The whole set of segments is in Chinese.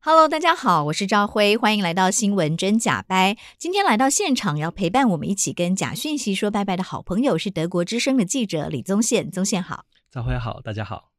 Hello，大家好，我是赵辉，欢迎来到新闻真假掰。今天来到现场要陪伴我们一起跟假讯息说拜拜的好朋友是德国之声的记者李宗宪，宗宪好，赵辉好，大家好。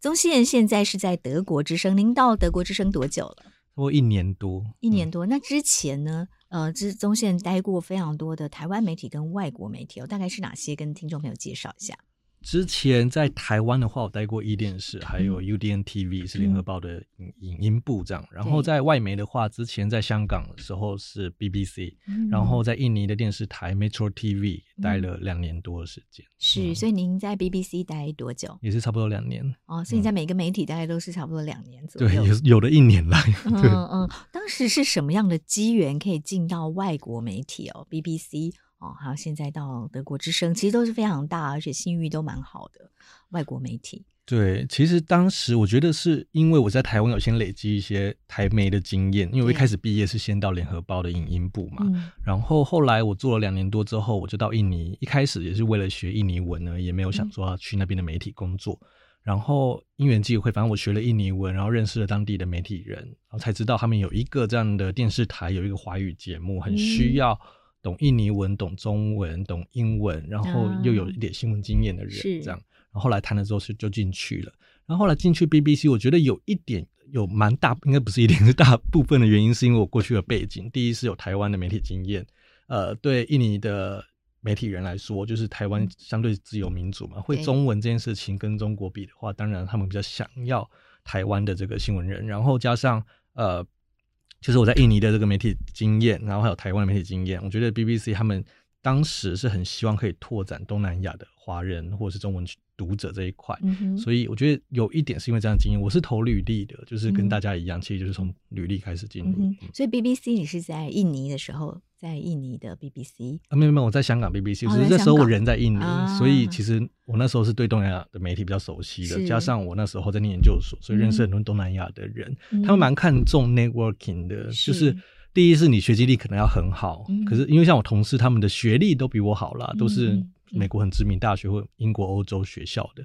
宗宪现在是在德国之声，您到德国之声多久了？我一年多，一年多。那之前呢？呃，之宗宪待过非常多的台湾媒体跟外国媒体哦，大概是哪些？跟听众朋友介绍一下。之前在台湾的话，我待过壹电视，还有 UDN TV 是联合报的影影音部这样。然后在外媒的话，之前在香港的时候是 BBC，然后在印尼的电视台 Metro TV 待了两年多的时间。是，所以您在 BBC 待多久？也是差不多两年。哦，所以你在每个媒体大概都是差不多两年左右。对，有有的一年来。嗯 嗯，当时是什么样的机缘可以进到外国媒体哦？BBC。哦，还有现在到德国之声，其实都是非常大，而且信誉都蛮好的外国媒体。对，其实当时我觉得是因为我在台湾有先累积一些台媒的经验，因为我一开始毕业是先到联合报的影音部嘛，嗯、然后后来我做了两年多之后，我就到印尼，一开始也是为了学印尼文呢，也没有想说要去那边的媒体工作。嗯、然后因缘际会，反正我学了印尼文，然后认识了当地的媒体人，然后才知道他们有一个这样的电视台，有一个华语节目，很需要。懂印尼文、懂中文、懂英文，然后又有一点新闻经验的人，这样。然后后来谈了之后是就进去了。然后后来进去 BBC，我觉得有一点有蛮大，应该不是一点，是大部分的原因，是因为我过去的背景。第一是有台湾的媒体经验，呃，对印尼的媒体人来说，就是台湾相对自由民主嘛，会中文这件事情跟中国比的话，当然他们比较想要台湾的这个新闻人。然后加上呃。就是我在印尼的这个媒体经验，然后还有台湾的媒体经验，我觉得 BBC 他们当时是很希望可以拓展东南亚的华人或者是中文读者这一块，嗯、所以我觉得有一点是因为这样的经验，我是投履历的，就是跟大家一样，嗯、其实就是从履历开始进入。嗯、所以 BBC 你是在印尼的时候。在印尼的 BBC 啊，没有没有，我在香港 BBC，只是那时候我人在印尼，啊、所以其实我那时候是对东南亚的媒体比较熟悉的，加上我那时候在念研究所，所以认识很多东南亚的人，嗯、他们蛮看重 networking 的，是就是第一是你学习力可能要很好，嗯、可是因为像我同事他们的学历都比我好啦，都是美国很知名大学或英国欧洲学校的。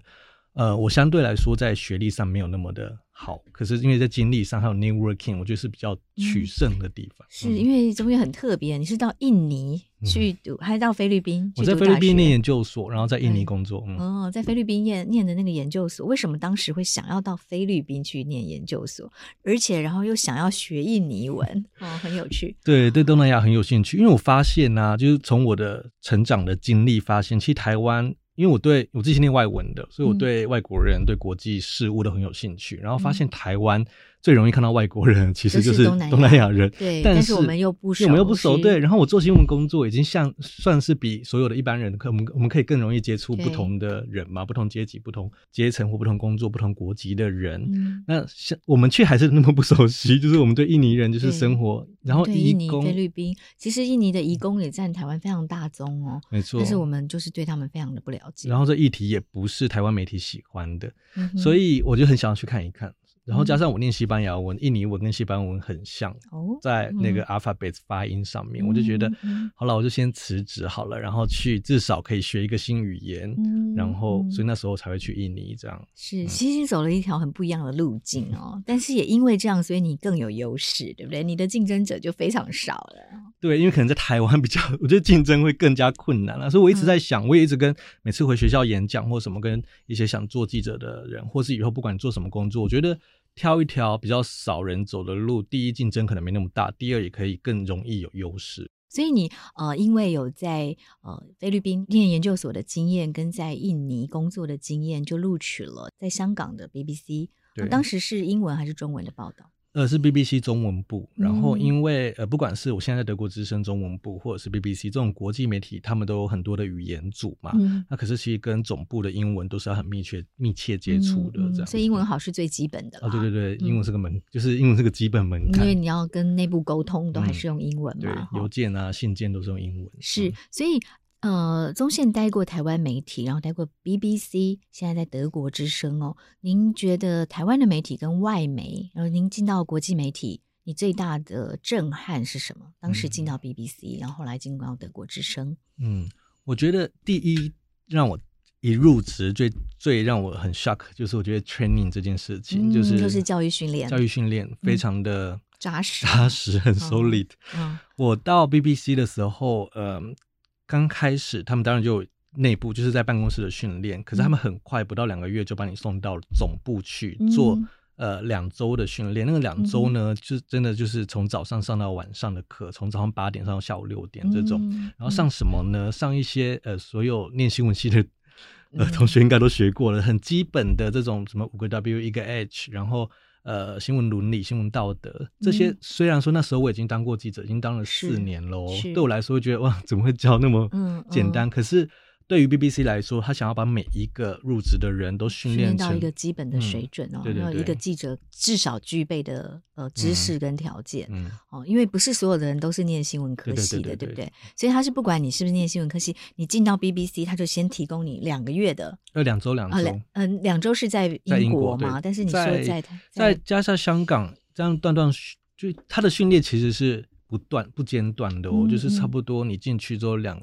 呃，我相对来说在学历上没有那么的好，可是因为在经历上还有 networking，我觉得是比较取胜的地方。嗯、是因为中间很特别，你是到印尼去读，嗯、还是到菲律宾？我在菲律宾念研究所，然后在印尼工作。嗯、哦，在菲律宾念念的那个研究所，为什么当时会想要到菲律宾去念研究所，而且然后又想要学印尼文？哦，很有趣。对，对东南亚很有兴趣，因为我发现呢、啊，就是从我的成长的经历发现，其实台湾。因为我对我自己念外文的，所以我对外国人、嗯、对国际事务都很有兴趣。然后发现台湾最容易看到外国人，其实就是东南亚人。对，但是我们又不熟，我们又不熟。对，然后我做新闻工作，已经像算是比所有的一般人，可我们我们可以更容易接触不同的人嘛，不同阶级、不同阶层或不同工作、不同国籍的人。嗯、那像我们却还是那么不熟悉，就是我们对印尼人就是生活。然后印尼、菲律宾，其实印尼的移工也占台湾非常大宗哦，没错。但是我们就是对他们非常的不了解。然后这议题也不是台湾媒体喜欢的，嗯、所以我就很想要去看一看。然后加上我念西班牙文、印尼文跟西班牙文很像，哦，在那个 alphabet 发音上面，我就觉得好了，我就先辞职好了，然后去至少可以学一个新语言，然后所以那时候才会去印尼这样。是，其实走了一条很不一样的路径哦，但是也因为这样，所以你更有优势，对不对？你的竞争者就非常少了。对，因为可能在台湾比较，我觉得竞争会更加困难了，所以我一直在想，我也一直跟每次回学校演讲或什么，跟一些想做记者的人，或是以后不管做什么工作，我觉得。挑一条比较少人走的路，第一竞争可能没那么大，第二也可以更容易有优势。所以你呃，因为有在呃菲律宾念研究所的经验，跟在印尼工作的经验，就录取了在香港的 BBC。当时是英文还是中文的报道？呃，是 BBC 中文部，然后因为呃，不管是我现在在德国之声中文部，或者是 BBC 这种国际媒体，他们都有很多的语言组嘛。嗯，那可是其实跟总部的英文都是要很密切、密切接触的，这样。所以英文好是最基本的。哦，对对对，英文是个门，嗯、就是英文是个基本门槛。因为你要跟内部沟通，都还是用英文嘛。邮件啊、信件都是用英文。是，所以。呃，宗宪待过台湾媒体，然后待过 BBC，现在在德国之声哦。您觉得台湾的媒体跟外媒，然后您进到国际媒体，你最大的震撼是什么？当时进到 BBC，、嗯、然后后来进到德国之声。嗯，我觉得第一让我一入职最最让我很 shock，就是我觉得 training 这件事情，嗯、就是就是教育训练，教育训练非常的扎实，扎实很 solid。嗯，嗯我到 BBC 的时候，呃。刚开始，他们当然就内部就是在办公室的训练，可是他们很快不到两个月就把你送到总部去做、嗯、呃两周的训练。那个两周呢，嗯、就真的就是从早上上到晚上的课，从早上八点上到下午六点这种。嗯、然后上什么呢？上一些呃所有念新闻系的呃同学应该都学过了，很基本的这种什么五个 W 一个 H，然后。呃，新闻伦理、新闻道德这些，虽然说那时候我已经当过记者，已经当了四年喽，对我来说觉得哇，怎么会教那么简单？可是。对于 BBC 来说，他想要把每一个入职的人都训练到一个基本的水准哦，然后、嗯、一个记者至少具备的呃知识跟条件，嗯，哦，因为不是所有的人都是念新闻科系的，对，不对？所以他是不管你是不是念新闻科系，你进到 BBC，他就先提供你两个月的，呃，两周两周，嗯、呃，两周是在英国嘛？但是你说在在，在加上香港这样断断续，就他的训练其实是不断不间断的哦，嗯、就是差不多你进去之后两。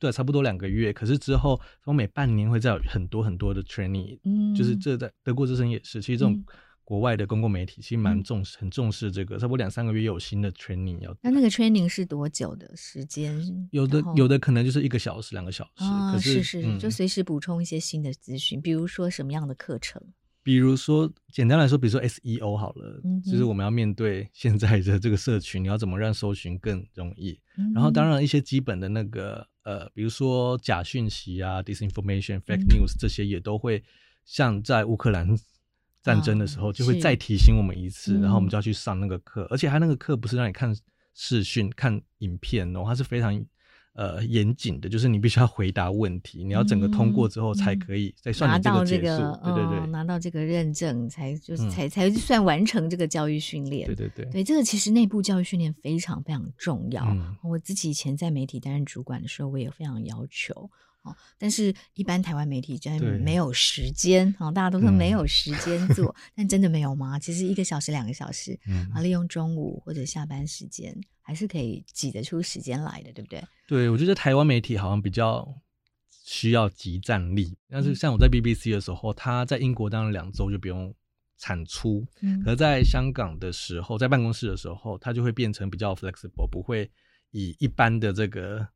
对，差不多两个月。可是之后，我每半年会再有很多很多的 training，嗯，就是这在德国之声也是。其实这种国外的公共媒体其实蛮重视，嗯、很重视这个。差不多两三个月又有新的 training 要。那那个 training 是多久的时间？有的有的可能就是一个小时、两个小时。啊、可是是就随时补充一些新的资讯，比如说什么样的课程？比如说，简单来说，比如说 SEO 好了，就是我们要面对现在的这个社群，你要怎么让搜寻更容易？嗯、然后，当然一些基本的那个呃，比如说假讯息啊，disinformation、fake news 这些也都会像在乌克兰战争的时候，就会再提醒我们一次，啊、然后我们就要去上那个课，嗯、而且他那个课不是让你看视讯、看影片哦，他是非常。呃，严谨的，就是你必须要回答问题，你要整个通过之后才可以再算你这个结束。对对对，拿到这个认证才就是才才算完成这个教育训练。对对对，对这个其实内部教育训练非常非常重要。我自己以前在媒体担任主管的时候，我也非常要求。哦，但是一般台湾媒体真的没有时间啊，大家都说没有时间做，但真的没有吗？其实一个小时、两个小时啊，利用中午或者下班时间。还是可以挤得出时间来的，对不对？对，我觉得台湾媒体好像比较需要集战力。但是像我在 BBC 的时候，他在英国当了两周就不用产出，嗯，而在香港的时候，在办公室的时候，他就会变成比较 flexible，不会以一般的这个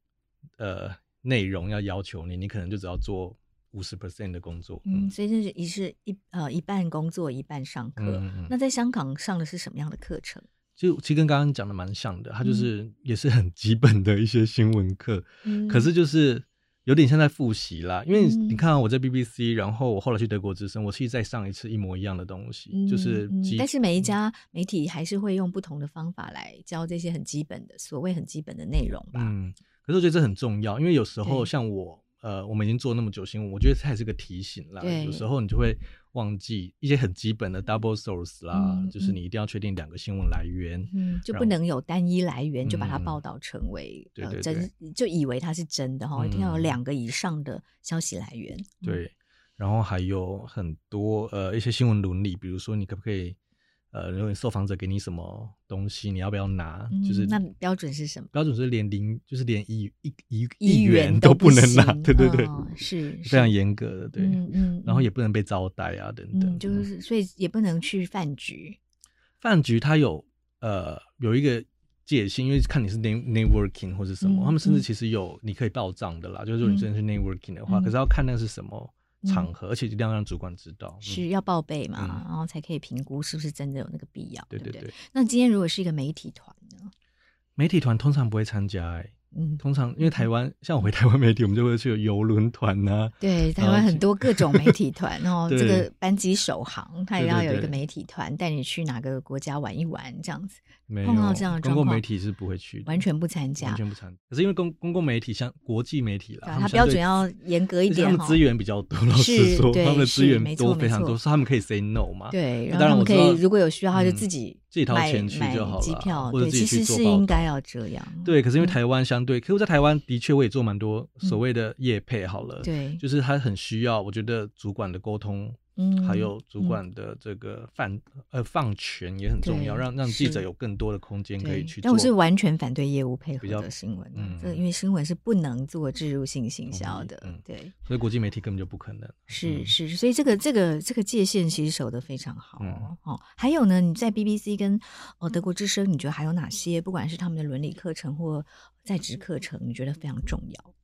呃内容要要求你，你可能就只要做五十 percent 的工作。嗯，嗯，所以就是一是一呃一半工作一半上课。嗯嗯，那在香港上的是什么样的课程？就其实跟刚刚讲的蛮像的，它就是也是很基本的一些新闻课，嗯、可是就是有点像在复习啦。因为你看我在 BBC，然后我后来去德国之声，我其实再上一次一模一样的东西，嗯、就是、嗯。但是每一家媒体还是会用不同的方法来教这些很基本的所谓很基本的内容吧。嗯，可是我觉得这很重要，因为有时候像我，呃，我们已经做那么久新闻，我觉得这也是个提醒啦。有时候你就会。忘记一些很基本的 double source 啦，嗯、就是你一定要确定两个新闻来源，嗯，就不能有单一来源就把它报道成为呃真，就以为它是真的哈，嗯、一定要有两个以上的消息来源。对，然后还有很多呃一些新闻伦理，比如说你可不可以呃，如果受访者给你什么东西，你要不要拿？嗯、就是那标准是什么？标准是连零，就是连一一一一元都不能拿。对对对，哦、是，是非常严格的，对，嗯嗯，然后也不能被招待啊，等等，嗯、就是所以也不能去饭局。饭局它有呃有一个界限，因为看你是 networking 或是什么，嗯、他们甚至其实有你可以报账的啦，嗯、就是如果你真的是 networking 的话，嗯、可是要看那是什么。场合，而且一定要让主管知道，是要报备嘛，然后才可以评估是不是真的有那个必要，对对对。那今天如果是一个媒体团呢？媒体团通常不会参加，哎，嗯，通常因为台湾，像我回台湾媒体，我们就会去游轮团呐。对，台湾很多各种媒体团，然后这个班机首航，他也要有一个媒体团带你去哪个国家玩一玩，这样子。碰到这样的公共媒体是不会去的，完全不参加，完全不参加。可是因为公公共媒体像国际媒体啦，它标准要严格一点，他们资源比较多。老实说，他们的资源多非常多，所以他们可以 say no 嘛。对，然后他们可以如果有需要，他就自己自己掏钱去就好了，机票或者自己去做。其实是应该要这样。对，可是因为台湾相对，可是我在台湾的确我也做蛮多所谓的业配好了，对，就是他很需要，我觉得主管的沟通。嗯，还有主管的这个放呃放权也很重要，让让记者有更多的空间可以去做。但我是完全反对业务配合的新闻，嗯，这因为新闻是不能做置入性行销的，对。所以国际媒体根本就不可能。是是，所以这个这个这个界限其实守得非常好哦。还有呢，你在 BBC 跟哦德国之声，你觉得还有哪些？不管是他们的伦理课程或在职课程，你觉得非常重要？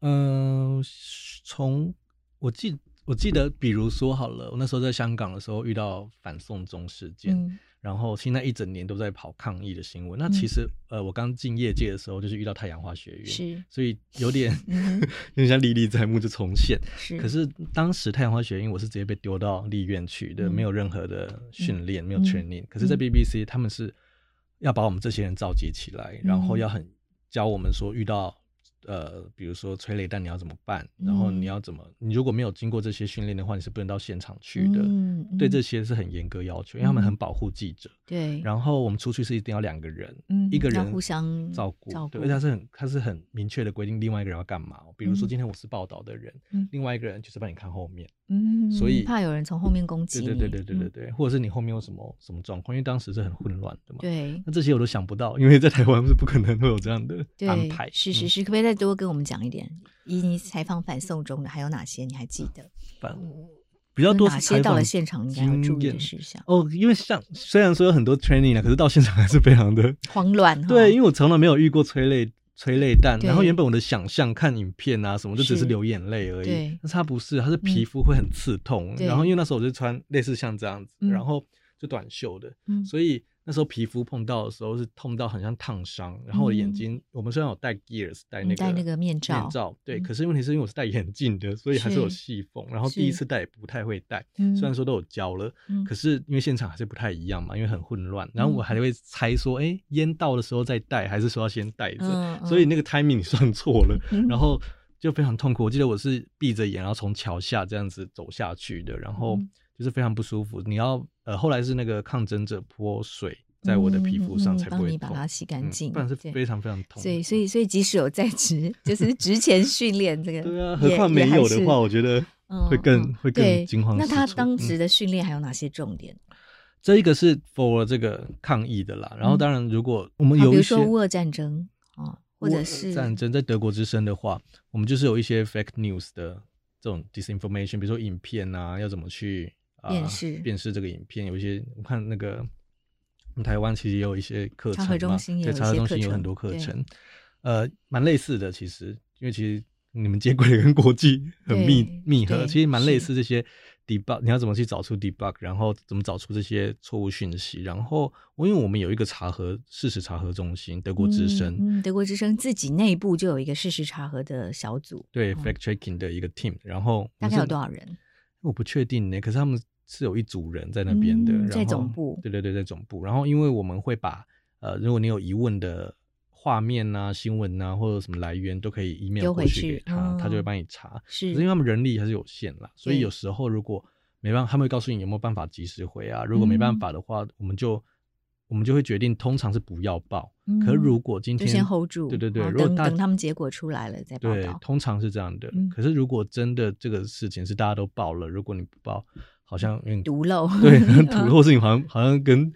嗯，从我记。我记得，比如说好了，我那时候在香港的时候遇到反送中事件，嗯、然后现在一整年都在跑抗议的新闻。嗯、那其实，呃，我刚进业界的时候就是遇到太阳花学运，是，所以有点、嗯、有点像历历在目，就重现。是，可是当时太阳花学运，我是直接被丢到立院去的，嗯、没有任何的训练，嗯、没有 training。嗯、可是，在 BBC，他们是要把我们这些人召集起来，嗯、然后要很教我们说遇到。呃，比如说催泪弹你要怎么办？然后你要怎么？你如果没有经过这些训练的话，你是不能到现场去的。嗯，对这些是很严格要求，因为他们很保护记者。对。然后我们出去是一定要两个人，一个人互相照顾。对，而且他是很，他是很明确的规定，另外一个人要干嘛。比如说今天我是报道的人，另外一个人就是帮你看后面。嗯。所以怕有人从后面攻击你。对对对对对对对，或者是你后面有什么什么状况？因为当时是很混乱的嘛。对。那这些我都想不到，因为在台湾是不可能会有这样的安排。是是是，可不可以再多跟我们讲一点？以你采访反送中的还有哪些？你还记得？反比较多哪些到了现场应该要注意的事项？哦，因为像虽然说有很多 training 啊，可是到现场还是非常的慌乱。对，因为我从来没有遇过催泪催泪弹，然后原本我的想象看影片啊什么，就只是流眼泪而已。但是它不是，它是皮肤会很刺痛。然后因为那时候我就穿类似像这样子，然后就短袖的，所以。那时候皮肤碰到的时候是痛到很像烫伤，然后我的眼睛，我们虽然有戴 gears 戴那个戴那个面罩，面罩对，可是问题是因为我是戴眼镜的，所以还是有细缝。然后第一次戴也不太会戴，虽然说都有胶了，可是因为现场还是不太一样嘛，因为很混乱。然后我还会猜说，哎，烟到的时候再戴，还是说要先戴着？所以那个 timing 算错了，然后就非常痛苦。我记得我是闭着眼，然后从桥下这样子走下去的，然后。就是非常不舒服，你要呃，后来是那个抗争者泼水在我的皮肤上才不会痛，帮你把它洗干净，不然是非常非常痛。所以所以所以即使有在职，就是职前训练这个，对啊，何况没有的话，我觉得会更会更惊慌。那他当时的训练还有哪些重点？这一个是 for 这个抗议的啦，然后当然如果我们有比如说乌俄战争啊，或者是战争，在德国之声的话，我们就是有一些 fake news 的这种 disinformation，比如说影片啊，要怎么去。辨识辨识这个影片，有一些我看那个台湾其实也有一些课程嘛，对，查核中心有很多课程，呃，蛮类似的。其实，因为其实你们接轨的跟国际 很密密合，其实蛮类似这些 debug，你要怎么去找出 debug，然后怎么找出这些错误讯息。然后，因为我们有一个查核事实查核中心，德国之声，嗯，德国之声自己内部就有一个事实查核的小组，对，fact checking 的一个 team。然后大概有多少人？我不确定呢，可是他们。是有一组人在那边的，嗯、然后在总部，对对对，在总部。然后，因为我们会把呃，如果你有疑问的画面啊、新闻啊，或者什么来源，都可以 email 过去给他，嗯、他就会帮你查。是，因为他们人力还是有限啦，所以有时候如果没办法，他们会告诉你有没有办法及时回啊。如果没办法的话，嗯、我们就我们就会决定，通常是不要报。嗯、可是如果今天先 hold 住，对对对，等如果等他们结果出来了再报道。对，通常是这样的。嗯、可是如果真的这个事情是大家都报了，如果你不报。好像有点毒漏，对，毒漏事情好像好像跟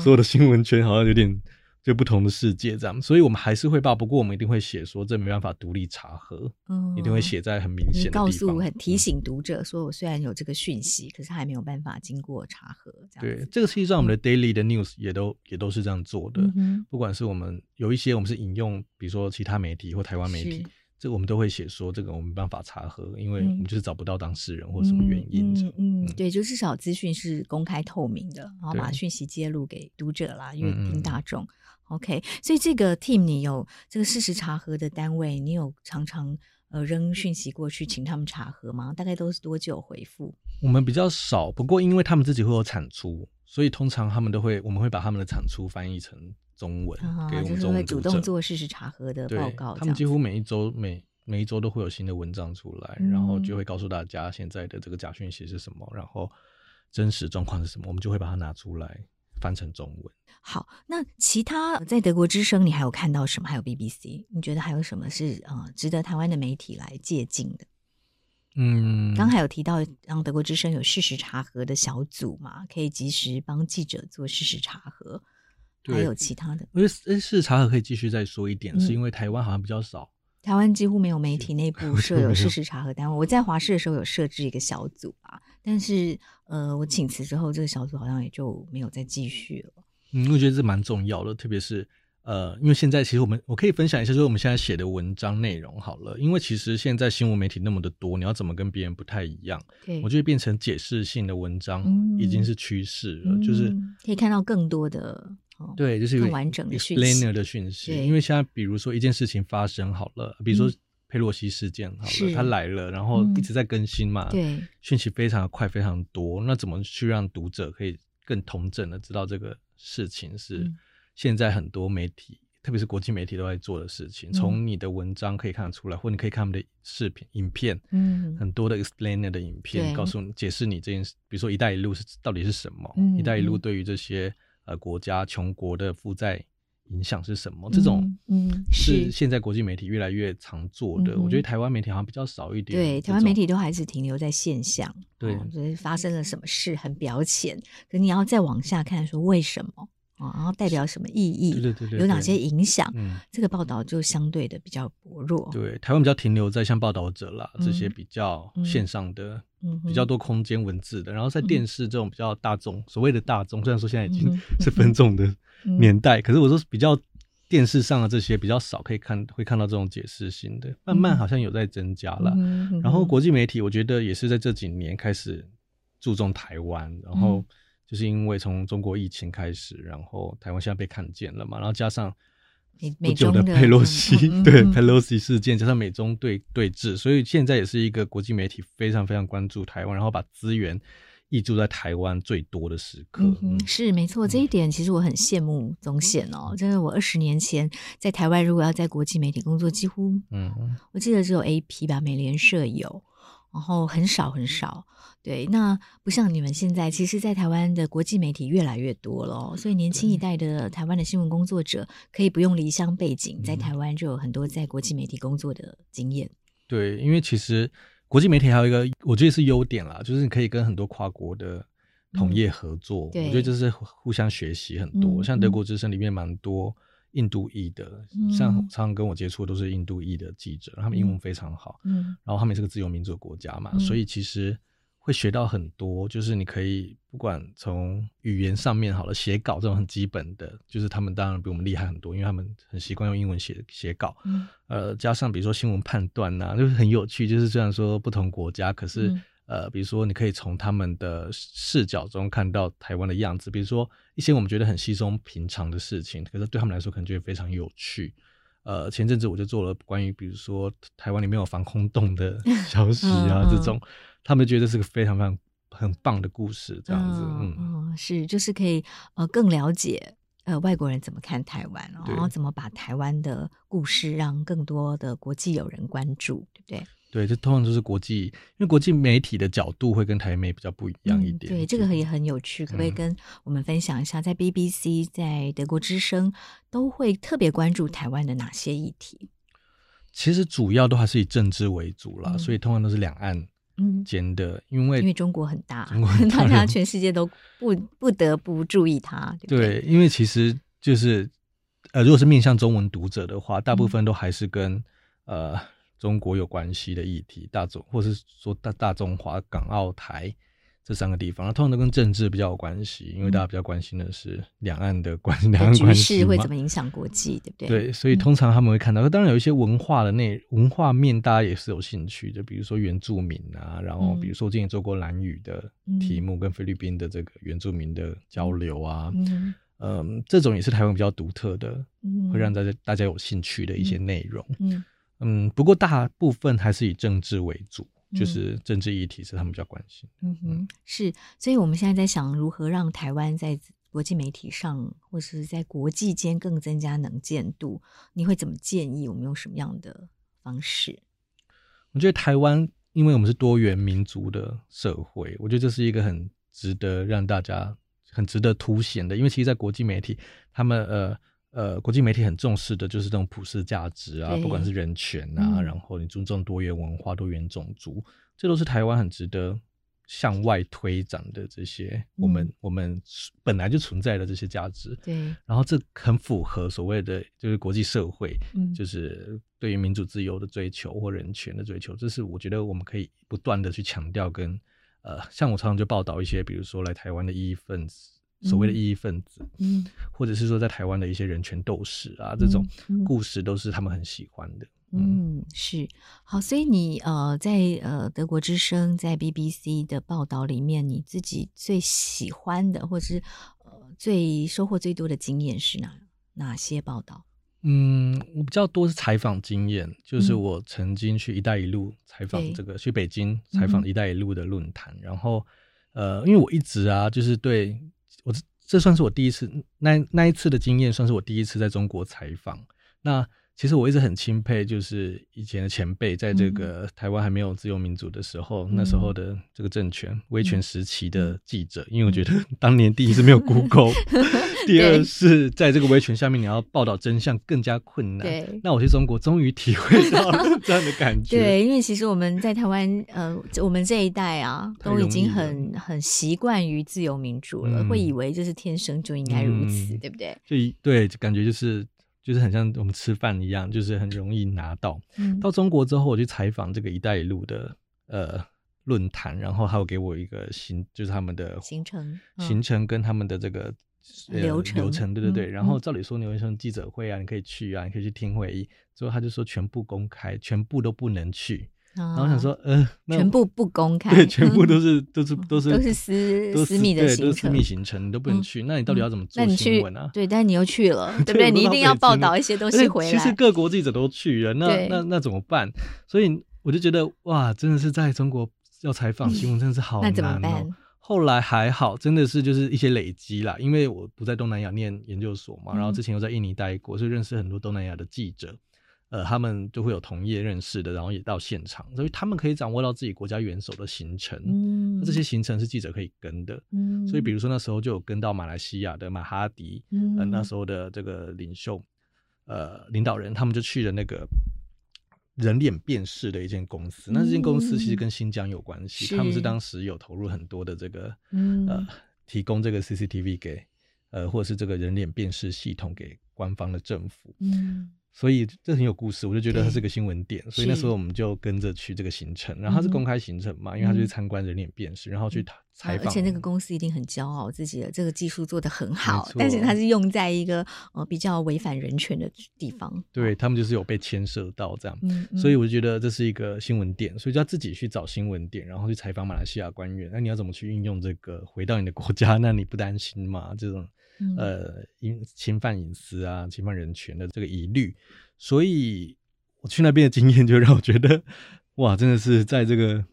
所有的新闻圈好像有点。就不同的世界这样，所以我们还是会报，不过我们一定会写说这没办法独立查核，嗯，一定会写在很明显的，告诉很提醒读者说，我虽然有这个讯息，可是还没有办法经过查核。这样对，这个实际上我们的 daily 的 news 也都、嗯、也都是这样做的，嗯、不管是我们有一些我们是引用，比如说其他媒体或台湾媒体，这个我们都会写说这个我们没办法查核，因为我们就是找不到当事人或什么原因。嗯，嗯，嗯对，就至少资讯是公开透明的，然后把讯息揭露给读者啦，阅听大众。嗯 OK，所以这个 team 你有这个事实查核的单位，你有常常呃扔讯息过去请他们查核吗？大概都是多久回复？我们比较少，不过因为他们自己会有产出，所以通常他们都会，我们会把他们的产出翻译成中文，啊、给我们中主动做事实查核的报告。他们几乎每一周每每一周都会有新的文章出来，嗯、然后就会告诉大家现在的这个假讯息是什么，然后真实状况是什么，我们就会把它拿出来。翻成中文。好，那其他在德国之声，你还有看到什么？还有 BBC，你觉得还有什么是呃值得台湾的媒体来借鉴的？嗯，刚还有提到，让德国之声有事实查核的小组嘛，可以及时帮记者做事实查核。还有其他的？因为事实查核可以继续再说一点，嗯、是因为台湾好像比较少。台湾几乎没有媒体内 部设有事实查核单位。我在华视的时候有设置一个小组啊，但是呃，我请辞之后，这个小组好像也就没有再继续了。嗯，我觉得这蛮重要的，特别是呃，因为现在其实我们我可以分享一下，就是我们现在写的文章内容好了。因为其实现在新闻媒体那么的多，你要怎么跟别人不太一样？对，我觉得变成解释性的文章已经是趋势了，嗯、就是可以看到更多的。对，就是更完整的讯息的讯息。因为现在，比如说一件事情发生好了，比如说佩洛西事件好了，他来了，然后一直在更新嘛，对，讯息非常的快，非常多。那怎么去让读者可以更同整的知道这个事情是现在很多媒体，特别是国际媒体都在做的事情？从你的文章可以看得出来，或你可以看他们的视频、影片，嗯，很多的 explainer 的影片，告诉你解释你这件事，比如说“一带一路”是到底是什么？“一带一路”对于这些。呃，国家穷国的负债影响是什么？这种嗯，是现在国际媒体越来越常做的。我觉得台湾媒体好像比较少一点。对，台湾媒体都还是停留在现象，对，就是发生了什么事很表浅，可你要再往下看，说为什么啊？然后代表什么意义？对对对，有哪些影响？嗯，这个报道就相对的比较薄弱。对，台湾比较停留在像报道者啦这些比较线上的。比较多空间文字的，然后在电视这种比较大众，嗯、所谓的大众，虽然说现在已经是分众的年代，嗯、可是我说比较电视上的这些比较少可以看，会看到这种解释性的，慢慢好像有在增加了。嗯、然后国际媒体，我觉得也是在这几年开始注重台湾，然后就是因为从中国疫情开始，然后台湾现在被看见了嘛，然后加上。不久的佩洛西对佩洛西事件，加上美中对对峙，所以现在也是一个国际媒体非常非常关注台湾，然后把资源挹注在台湾最多的时刻。嗯，是没错，这一点其实我很羡慕宗宪哦。真的，我二十年前在台湾，如果要在国际媒体工作，几乎嗯，我记得只有 AP 吧，美联社有。然后很少很少，对，那不像你们现在，其实，在台湾的国际媒体越来越多了，所以年轻一代的台湾的新闻工作者可以不用离乡背景，在台湾就有很多在国际媒体工作的经验。对，因为其实国际媒体还有一个，我觉得是优点啦，就是你可以跟很多跨国的同业合作，嗯、我觉得就是互相学习很多。嗯、像德国之声里面蛮多。印度裔的，像常常跟我接触都是印度裔的记者，他们英文非常好，嗯，然后他们也是个自由民主的国家嘛，所以其实会学到很多，就是你可以不管从语言上面好了，写稿这种很基本的，就是他们当然比我们厉害很多，因为他们很习惯用英文写写稿，呃，加上比如说新闻判断呐，就是很有趣，就是虽然说不同国家，可是。呃，比如说，你可以从他们的视角中看到台湾的样子。比如说，一些我们觉得很稀松平常的事情，可是对他们来说可能就会非常有趣。呃，前阵子我就做了关于，比如说台湾里面有防空洞的 消息啊，嗯、这种，他们觉得是个非常非常很棒的故事，这样子。嗯，嗯是，就是可以呃更了解呃外国人怎么看台湾，然后怎么把台湾的故事让更多的国际友人关注，对不对？对，这通常都是国际，因为国际媒体的角度会跟台媒比较不一样一点。嗯、对，这个也很有趣，可不可以跟我们分享一下，在 BBC、在德国之声都会特别关注台湾的哪些议题？其实主要都还是以政治为主啦，嗯、所以通常都是两岸间的，因为因为中国很大，中国大家全世界都不不得不注意它，对不对？对，因为其实就是呃，如果是面向中文读者的话，大部分都还是跟、嗯、呃中国有关系的议题，大中或是说大大中华、港澳台。这三个地方，通常都跟政治比较有关系，因为大家比较关心的是两岸的关系，两岸关系会怎么影响国际，对不对？对，所以通常他们会看到，嗯、当然有一些文化的那文化面，大家也是有兴趣的，比如说原住民啊，然后比如说我之前做过兰语的题目，跟菲律宾的这个原住民的交流啊，嗯，嗯，这种也是台湾比较独特的，会让大家大家有兴趣的一些内容，嗯，嗯，不过大部分还是以政治为主。就是政治议题是他们比较关心。嗯哼，是，所以我们现在在想如何让台湾在国际媒体上，或是在国际间更增加能见度。你会怎么建议？我们用什么样的方式？我觉得台湾，因为我们是多元民族的社会，我觉得这是一个很值得让大家很值得凸显的。因为其实，在国际媒体，他们呃。呃，国际媒体很重视的就是这种普世价值啊，不管是人权啊，嗯、然后你尊重多元文化、多元种族，这都是台湾很值得向外推展的这些我们、嗯、我们本来就存在的这些价值。对，然后这很符合所谓的就是国际社会，嗯、就是对于民主自由的追求或人权的追求，这是我觉得我们可以不断的去强调跟呃，像我常常就报道一些，比如说来台湾的异议分子。所谓的异议分子，嗯，或者是说在台湾的一些人权斗士啊，嗯、这种故事都是他们很喜欢的。嗯，嗯是好，所以你呃，在呃德国之声在 BBC 的报道里面，你自己最喜欢的，或者是呃最收获最多的经验是哪哪些报道？嗯，我比较多是采访经验，就是我曾经去“一带一路”采访这个，嗯、去北京采访“一带一路”的论坛，嗯、然后呃，因为我一直啊，就是对。我这这算是我第一次，那那一次的经验算是我第一次在中国采访。那其实我一直很钦佩，就是以前的前辈，在这个台湾还没有自由民主的时候，嗯、那时候的这个政权威权时期的记者，嗯、因为我觉得 当年第一是没有 Google，第二是在这个威权下面，你要报道真相更加困难。对，那我去中国终于体会到了 这样的感觉。对，因为其实我们在台湾，呃，我们这一代啊，都已经很很习惯于自由民主了，嗯、会以为这是天生就应该如此，嗯、对不对？就对，就感觉就是就是很像我们吃饭一样，就是很容易拿到。嗯、到中国之后，我去采访这个“一带一路”的呃论坛，然后还有给我一个行，就是他们的行程，行程跟他们的这个。流程流程对对对，嗯、然后照理说你有一场记者会啊，嗯、你可以去啊，你可以去听会议，之后他就说全部公开，全部都不能去。啊、然后我想说，呃，全部不公开，对，全部都是都是都是都是私私密的行程，都是私密行程，你都不能去。嗯、那你到底要怎么做新闻啊？对，但是你又去了，对不 对？你一定要报道一些东西回来。其实各国记者都去了，那对那那怎么办？所以我就觉得，哇，真的是在中国要采访新闻，真的是好难哦。那怎么办？后来还好，真的是就是一些累积啦，因为我不在东南亚念研究所嘛，然后之前又在印尼待过，所以认识很多东南亚的记者，呃，他们就会有同业认识的，然后也到现场，所以他们可以掌握到自己国家元首的行程，嗯，那这些行程是记者可以跟的，嗯，所以比如说那时候就有跟到马来西亚的马哈迪，嗯、呃，那时候的这个领袖，呃，领导人，他们就去了那个。人脸辨识的一间公司，那这间公司其实跟新疆有关系，嗯、他们是当时有投入很多的这个，嗯、呃，提供这个 CCTV 给，呃，或者是这个人脸辨识系统给官方的政府，嗯。所以这很有故事，我就觉得它是个新闻点，所以那时候我们就跟着去这个行程，然后它是公开行程嘛，因为他就去参观人脸辨识，然后去采访。而且那个公司一定很骄傲自己的这个技术做得很好，但是它是用在一个呃比较违反人权的地方。对，他们就是有被牵涉到这样，所以我就觉得这是一个新闻点，所以就要自己去找新闻点，然后去采访马来西亚官员。那你要怎么去运用这个回到你的国家？那你不担心吗？这种。呃，因侵犯隐私啊，侵犯人权的这个疑虑，所以我去那边的经验就让我觉得，哇，真的是在这个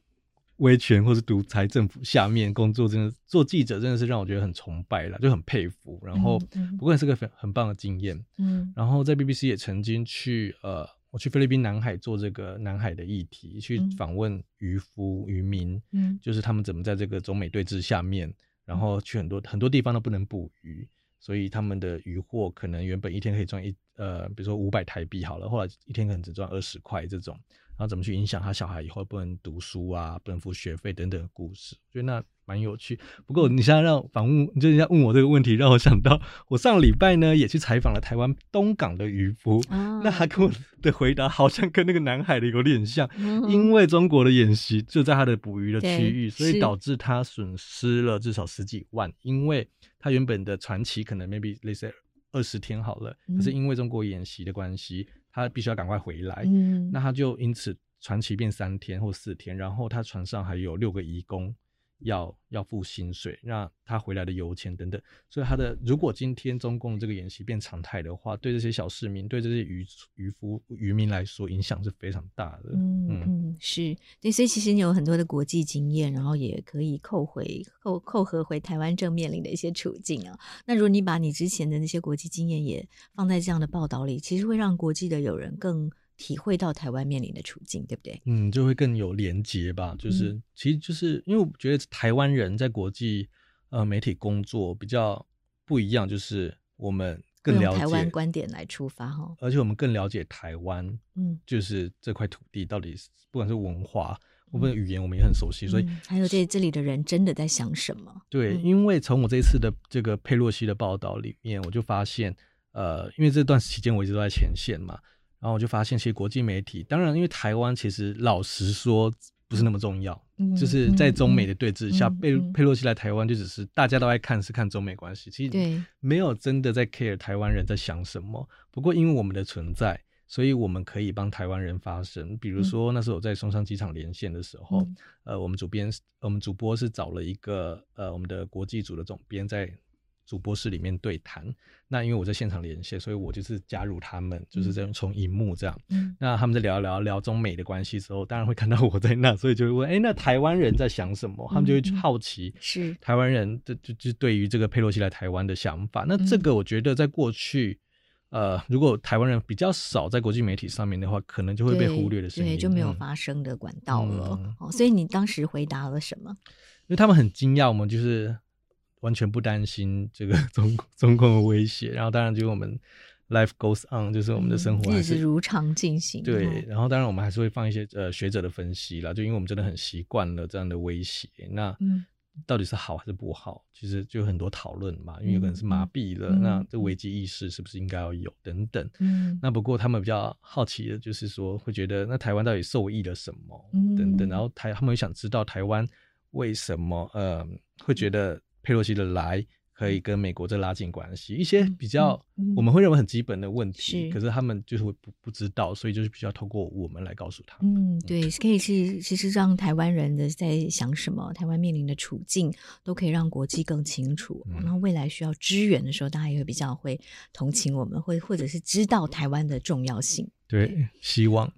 威权或是独裁政府下面工作，真的做记者真的是让我觉得很崇拜了，就很佩服。然后，不过也是个很很棒的经验。嗯，然后在 BBC 也曾经去呃，我去菲律宾南海做这个南海的议题，去访问渔夫渔民，嗯，就是他们怎么在这个中美对峙下面。然后去很多很多地方都不能捕鱼，所以他们的渔获可能原本一天可以赚一呃，比如说五百台币好了，后来一天可能只赚二十块这种，然后怎么去影响他小孩以后不能读书啊，不能付学费等等的故事，所以那。蛮有趣，不过你现在让访问，你就人家问我这个问题，让我想到我上礼拜呢也去采访了台湾东港的渔夫，哦、那他跟我的回答好像跟那个南海的有点像，嗯、因为中国的演习就在他的捕鱼的区域，所以导致他损失了至少十几万，因为他原本的船期可能 maybe 类似二十天好了，嗯、可是因为中国演习的关系，他必须要赶快回来，嗯、那他就因此船期变三天或四天，然后他船上还有六个移工。要要付薪水，那他回来的油钱等等，所以他的如果今天中共这个演习变常态的话，对这些小市民，对这些渔渔夫渔民来说，影响是非常大的。嗯嗯，是对，所以其实你有很多的国际经验，然后也可以扣回扣扣合回台湾正面临的一些处境啊。那如果你把你之前的那些国际经验也放在这样的报道里，其实会让国际的友人更。体会到台湾面临的处境，对不对？嗯，就会更有连结吧。就是，嗯、其实就是因为我觉得台湾人在国际呃媒体工作比较不一样，就是我们更了解台湾观点来出发哈，而且我们更了解台湾，嗯，就是这块土地到底是不管是文化我们的语言，我们也很熟悉，嗯、所以还有这这里的人真的在想什么？对，嗯、因为从我这一次的这个佩洛西的报道里面，我就发现，呃，因为这段期间我一直都在前线嘛。然后我就发现，其实国际媒体，当然，因为台湾其实老实说不是那么重要，嗯、就是在中美的对峙下，佩、嗯、佩洛西来台湾就只是大家都爱看，是看中美关系，其实没有真的在 care 台湾人在想什么。不过因为我们的存在，所以我们可以帮台湾人发声。比如说那时候我在松山机场连线的时候，嗯、呃，我们主编，我们主播是找了一个呃我们的国际组的总编在。主播室里面对谈，那因为我在现场连线，所以我就是加入他们，就是这样从荧幕这样。嗯，那他们在聊聊聊中美的关系时候，当然会看到我在那，所以就会问：哎、欸，那台湾人在想什么？他们就会好奇，是台湾人就就就对于这个佩洛西来台湾的想法。那这个我觉得在过去，呃，如果台湾人比较少在国际媒体上面的话，可能就会被忽略的声音，对，就没有发声的管道了。嗯、哦，所以你当时回答了什么？因为他们很惊讶，我们就是。完全不担心这个 中中共的威胁，然后当然就是我们 life goes on，就是我们的生活还是、嗯、如常进行。对，然后当然我们还是会放一些呃学者的分析啦，就因为我们真的很习惯了这样的威胁，那到底是好还是不好？其实就有很多讨论嘛，因为有可能是麻痹了，嗯、那这危机意识是不是应该要有等等。嗯，那不过他们比较好奇的就是说，会觉得那台湾到底受益了什么？嗯，等等，然后台他们会想知道台湾为什么呃会觉得。佩洛西的来可以跟美国再拉近关系，一些比较我们会认为很基本的问题，可是他们就是会不不知道，所以就是比较透过我们来告诉他们。嗯，对，可以是其实让台湾人的在想什么，台湾面临的处境，都可以让国际更清楚。然后未来需要支援的时候，大家也会比较会同情我们，会或者是知道台湾的重要性。对，希望。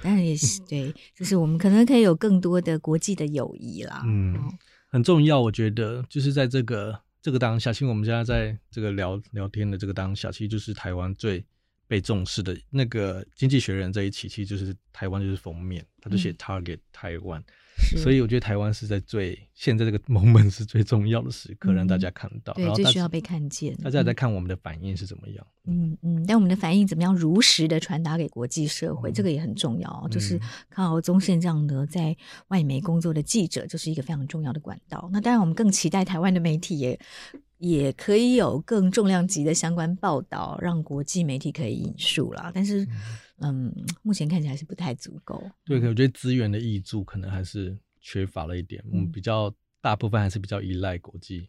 当然也是 对，就是我们可能可以有更多的国际的友谊啦。嗯。很重要，我觉得就是在这个这个当下，其实我们现在在这个聊聊天的这个当下，其实就是台湾最被重视的那个《经济学人》这一期，其实就是台湾就是封面，他就写 Target 台湾。嗯所以我觉得台湾是在最现在这个 moment 是最重要的时刻，让大家看到，对，最需要被看见。大家在看我们的反应是怎么样？嗯嗯，但我们的反应怎么样如实的传达给国际社会，这个也很重要。就是看好宗宪这样的在外媒工作的记者，就是一个非常重要的管道。那当然，我们更期待台湾的媒体也也可以有更重量级的相关报道，让国际媒体可以引述啦。但是。嗯，目前看起来是不太足够。对，可我觉得资源的挹注可能还是缺乏了一点。嗯，比较大部分还是比较依赖国际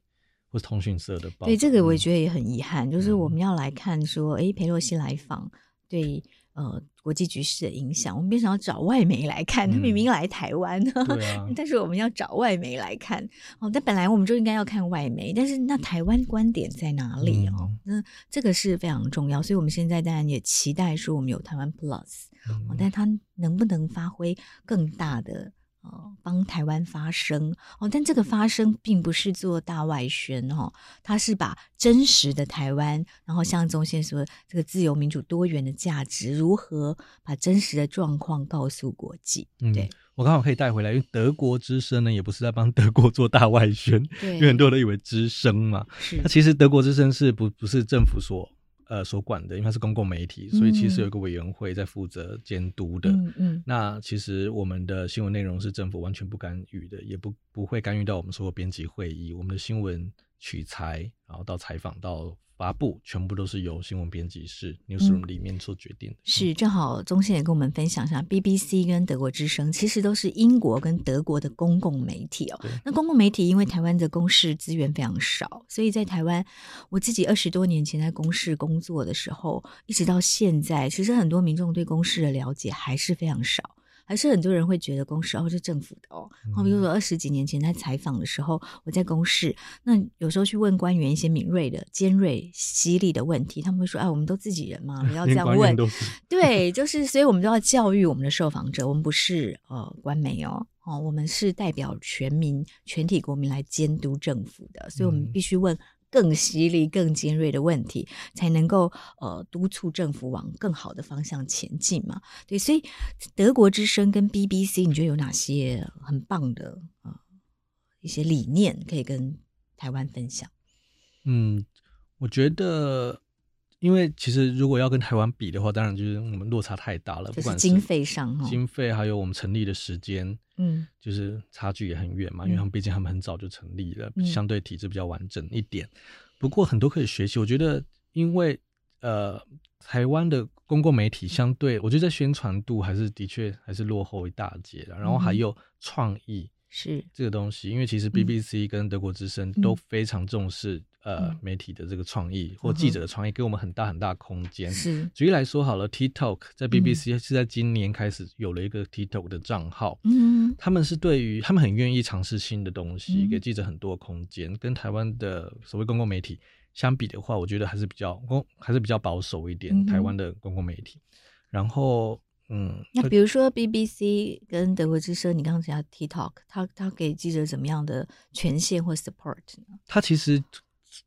或通讯社的报道。对，这个我也觉得也很遗憾。嗯，就是我们要来看说，哎，裴洛西来访，对。呃，国际局势的影响，我们变成要找外媒来看。他明明来台湾，嗯、但是我们要找外媒来看。哦，但本来我们就应该要看外媒，但是那台湾观点在哪里哦？那、嗯、这个是非常重要，所以我们现在当然也期待说，我们有台湾 Plus，、嗯、但它能不能发挥更大的？哦，帮台湾发声哦，但这个发声并不是做大外宣哦，他是把真实的台湾，然后像宗宪说，这个自由民主多元的价值，如何把真实的状况告诉国际？对，嗯、我刚好可以带回来，因为德国之声呢，也不是在帮 德国做大外宣，对因为很多人都以为之声嘛，是，那其实德国之声是不不是政府所。呃所管的，因为它是公共媒体，所以其实有一个委员会在负责监督的。嗯嗯。那其实我们的新闻内容是政府完全不干预的，也不不会干预到我们所有编辑会议，我们的新闻取材，然后到采访到。发布全部都是由新闻编辑室 newsroom 里面做决定的。是，正好宗宪也跟我们分享一下，BBC 跟德国之声其实都是英国跟德国的公共媒体哦。那公共媒体因为台湾的公视资源非常少，所以在台湾，我自己二十多年前在公视工作的时候，一直到现在，其实很多民众对公视的了解还是非常少。还是很多人会觉得公视哦，是政府的哦。好，比如说二十几年前在采访的时候，我在公视，那有时候去问官员一些敏锐的、尖锐、犀利的问题，他们会说：“哎，我们都自己人嘛，不 要这样问。”对，就是，所以我们都要教育我们的受访者，我们不是呃官媒哦，哦，我们是代表全民、全体国民来监督政府的，所以我们必须问。更犀利、更尖锐的问题，才能够呃督促政府往更好的方向前进嘛？对，所以德国之声跟 BBC，你觉得有哪些很棒的啊、呃、一些理念可以跟台湾分享？嗯，我觉得。因为其实如果要跟台湾比的话，当然就是我们落差太大了，不管是经费上，经费还有我们成立的时间，嗯，就是差距也很远嘛。因为他们毕竟他们很早就成立了，嗯、相对体制比较完整一点。不过很多可以学习，我觉得，因为呃，台湾的公共媒体相对，我觉得在宣传度还是的确还是落后一大截的。然后还有创意是这个东西，因为其实 BBC 跟德国之声都非常重视。呃，媒体的这个创意或记者的创意，给我们很大很大空间。是，举例来说好了，TikTok 在 BBC 是在今年开始有了一个 TikTok 的账号。嗯，他们是对于他们很愿意尝试新的东西，给记者很多空间。跟台湾的所谓公共媒体相比的话，我觉得还是比较公，还是比较保守一点。台湾的公共媒体，然后嗯，那比如说 BBC 跟德国之声，你刚刚讲 TikTok，他他给记者怎么样的权限或 support 呢？他其实。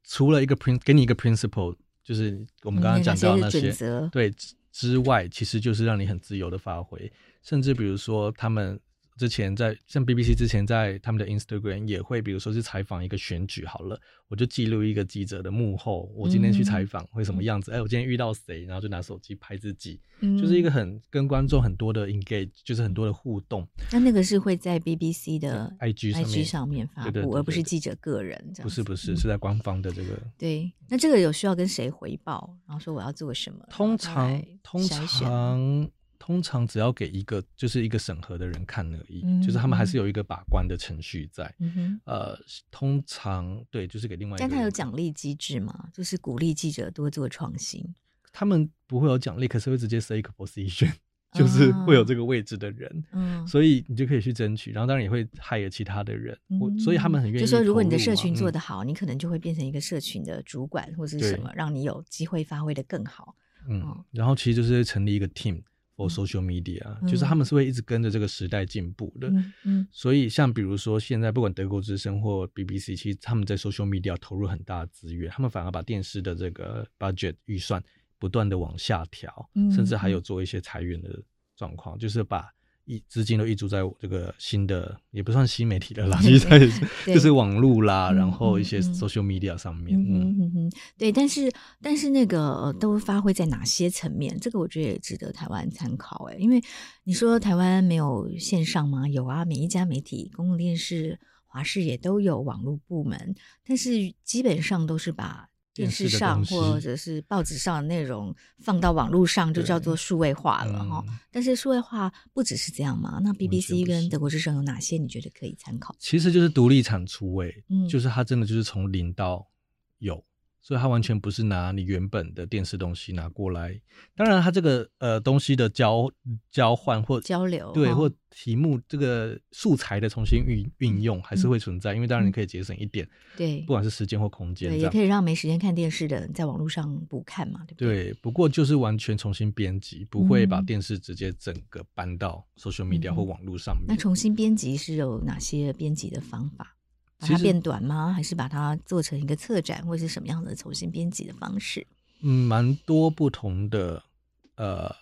除了一个 prin 给你一个 principle，就是我们刚刚讲到那些，嗯、对之外，其实就是让你很自由的发挥，甚至比如说他们。之前在像 BBC 之前在他们的 Instagram 也会，比如说是采访一个选举好了，我就记录一个记者的幕后，我今天去采访会什么样子？哎、嗯欸，我今天遇到谁，然后就拿手机拍自己，嗯、就是一个很跟观众很多的 engage，就是很多的互动。那那个是会在 BBC 的 IG IG 上面发布，而不是记者个人这样。不是不是，是在官方的这个。对，那这个有需要跟谁回报？然后说我要做什么？通常通常。通常只要给一个就是一个审核的人看而已，嗯、就是他们还是有一个把关的程序在。嗯、呃，通常对，就是给另外一个。但他有奖励机制吗？就是鼓励记者多做创新。他们不会有奖励，可是会直接设一个 position，就是会有这个位置的人。嗯，所以你就可以去争取，然后当然也会 hire 其他的人。嗯、所以他们很愿意。就说如果你的社群做得好，嗯、你可能就会变成一个社群的主管或者是什么，对让你有机会发挥得更好。嗯，嗯然后其实就是成立一个 team。或 social media，、嗯、就是他们是会一直跟着这个时代进步的。嗯，嗯，所以像比如说现在不管德国之声或 BBC，其实他们在 social media 投入很大的资源，他们反而把电视的这个 budget 预算不断的往下调，嗯、甚至还有做一些裁员的状况，就是把。一资金都挹注在这个新的，也不算新媒体的啦，其实在就是网络啦，然后一些 social media 上面，嗯嗯嗯嗯，对，但是但是那个都发挥在哪些层面？这个我觉得也值得台湾参考诶，因为你说台湾没有线上吗？有啊，每一家媒体，公共电视、华视也都有网络部门，但是基本上都是把。电视上或者是报纸上的内容放到网络上就叫做数位化了哈，嗯、但是数位化不只是这样嘛？那 BBC 跟德国之声有哪些你觉得可以参考？其实就是独立产出位，嗯，就是它真的就是从零到有。所以它完全不是拿你原本的电视东西拿过来，当然它这个呃东西的交交换或交流对，或题目这个素材的重新运运用还是会存在，因为当然你可以节省一点，对，不管是时间或空间，对，也可以让没时间看电视的人在网络上补看嘛，对不对？对，不过就是完全重新编辑，不会把电视直接整个搬到 social media 或网络上面。那重新编辑是有哪些编辑的方法？把它变短吗？还是把它做成一个策展，或者是什么样的重新编辑的方式？嗯，蛮多不同的呃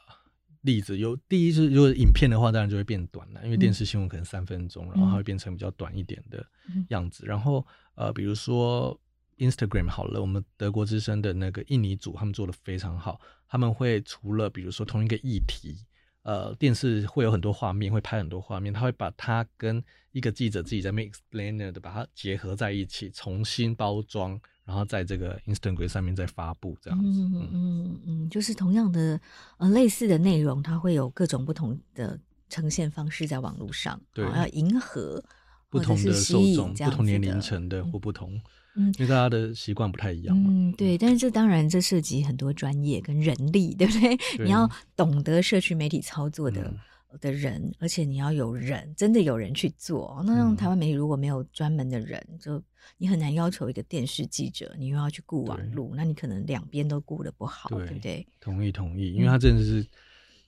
例子。有第一是，如果影片的话，当然就会变短了，因为电视新闻可能三分钟，嗯、然后它会变成比较短一点的样子。嗯、然后呃，比如说 Instagram 好了，我们德国之声的那个印尼组他们做的非常好，他们会除了比如说同一个议题，呃，电视会有很多画面，会拍很多画面，他会把它跟一个记者自己在 make explainer 的把它结合在一起，重新包装，然后在这个 Instagram 上面再发布这样子。嗯嗯嗯，就是同样的呃类似的内容，它会有各种不同的呈现方式在网络上，对，要迎合不同的受众、不同年龄层的或不同。嗯，因为大家的习惯不太一样嘛。嗯，对，但是这当然这涉及很多专业跟人力，对不对？对，你要懂得社区媒体操作的、嗯、的人，而且你要有人，真的有人去做。那像台湾媒体如果没有专门的人，嗯、就你很难要求一个电视记者，你又要去顾网路，那你可能两边都顾得不好，对，对不对？同意同意，因为他真的是，嗯、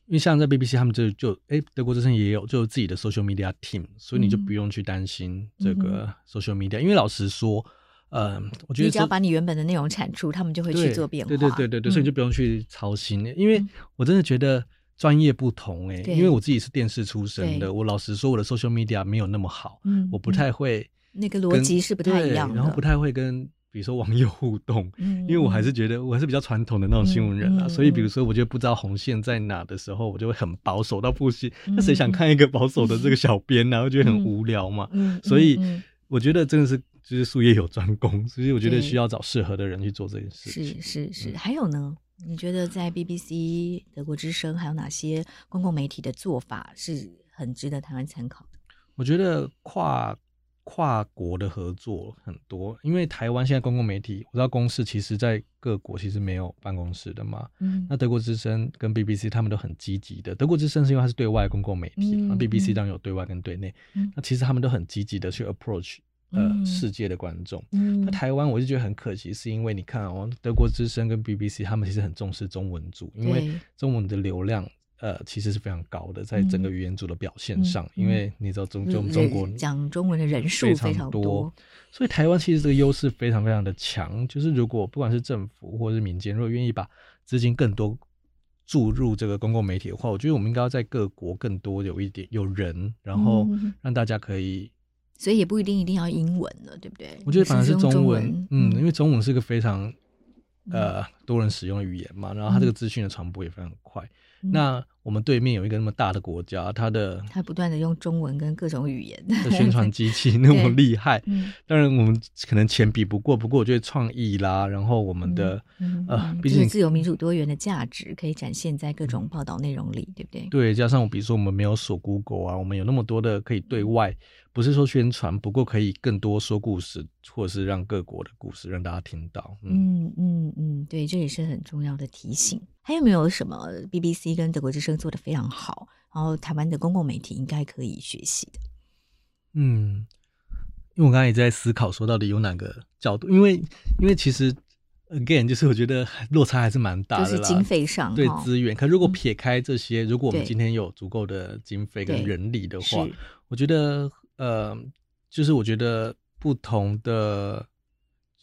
因为像在 BBC 他们就就哎德国之声也有就自己的 social media team，所以你就不用去担心这个 social media，、嗯、因为老实说。嗯，我觉得你只要把你原本的内容产出，他们就会去做变化。对对对对对，所以你就不用去操心。因为我真的觉得专业不同哎，因为我自己是电视出身的，我老实说我的 social media 没有那么好，嗯，我不太会那个逻辑是不太一样的，然后不太会跟比如说网友互动，因为我还是觉得我还是比较传统的那种新闻人啊，所以比如说我觉得不知道红线在哪的时候，我就会很保守到不行。那谁想看一个保守的这个小编呢？我觉得很无聊嘛，所以我觉得真的是。就是术业有专攻，所以我觉得需要找适合的人去做这件事情。是是是，嗯、还有呢？你觉得在 BBC 德国之声还有哪些公共媒体的做法是很值得台湾参考的？我觉得跨跨国的合作很多，因为台湾现在公共媒体，我知道公司其实在各国其实没有办公室的嘛。嗯。那德国之声跟 BBC 他们都很积极的。德国之声是因为它是对外公共媒体，那、嗯、BBC 当然有对外跟对内。嗯。那其实他们都很积极的去 approach。呃，世界的观众，嗯，那台湾我就觉得很可惜，是因为你看哦，德国之声跟 BBC 他们其实很重视中文组，因为中文的流量，呃，其实是非常高的，在整个语言组的表现上，因为你知道中中中国讲中文的人数非常多，所以台湾其实这个优势非常非常的强，就是如果不管是政府或者是民间，如果愿意把资金更多注入这个公共媒体的话，我觉得我们应该要在各国更多有一点有人，然后让大家可以。所以也不一定一定要英文了，对不对？我觉得反而是中文，中文嗯，因为中文是个非常呃多人使用的语言嘛，然后它这个资讯的传播也非常快。嗯、那我们对面有一个那么大的国家，它的它不断的用中文跟各种语言 的宣传机器那么厉害，嗯、当然我们可能钱比不过，不过我觉得创意啦，然后我们的、嗯嗯、呃，毕竟自由民主多元的价值可以展现在各种报道内容里，对不对？对，加上我比如说我们没有锁 Google 啊，我们有那么多的可以对外，不是说宣传，不过可以更多说故事，或者是让各国的故事让大家听到。嗯嗯嗯，对，这也是很重要的提醒。还有没有什么 BBC 跟德国之声做的非常好，然后台湾的公共媒体应该可以学习的？嗯，因为我刚才也在思考，说到底有哪个角度？因为因为其实 again 就是我觉得落差还是蛮大的啦，就是经费上对资源。可如果撇开这些，嗯、如果我们今天有足够的经费跟人力的话，我觉得呃，就是我觉得不同的，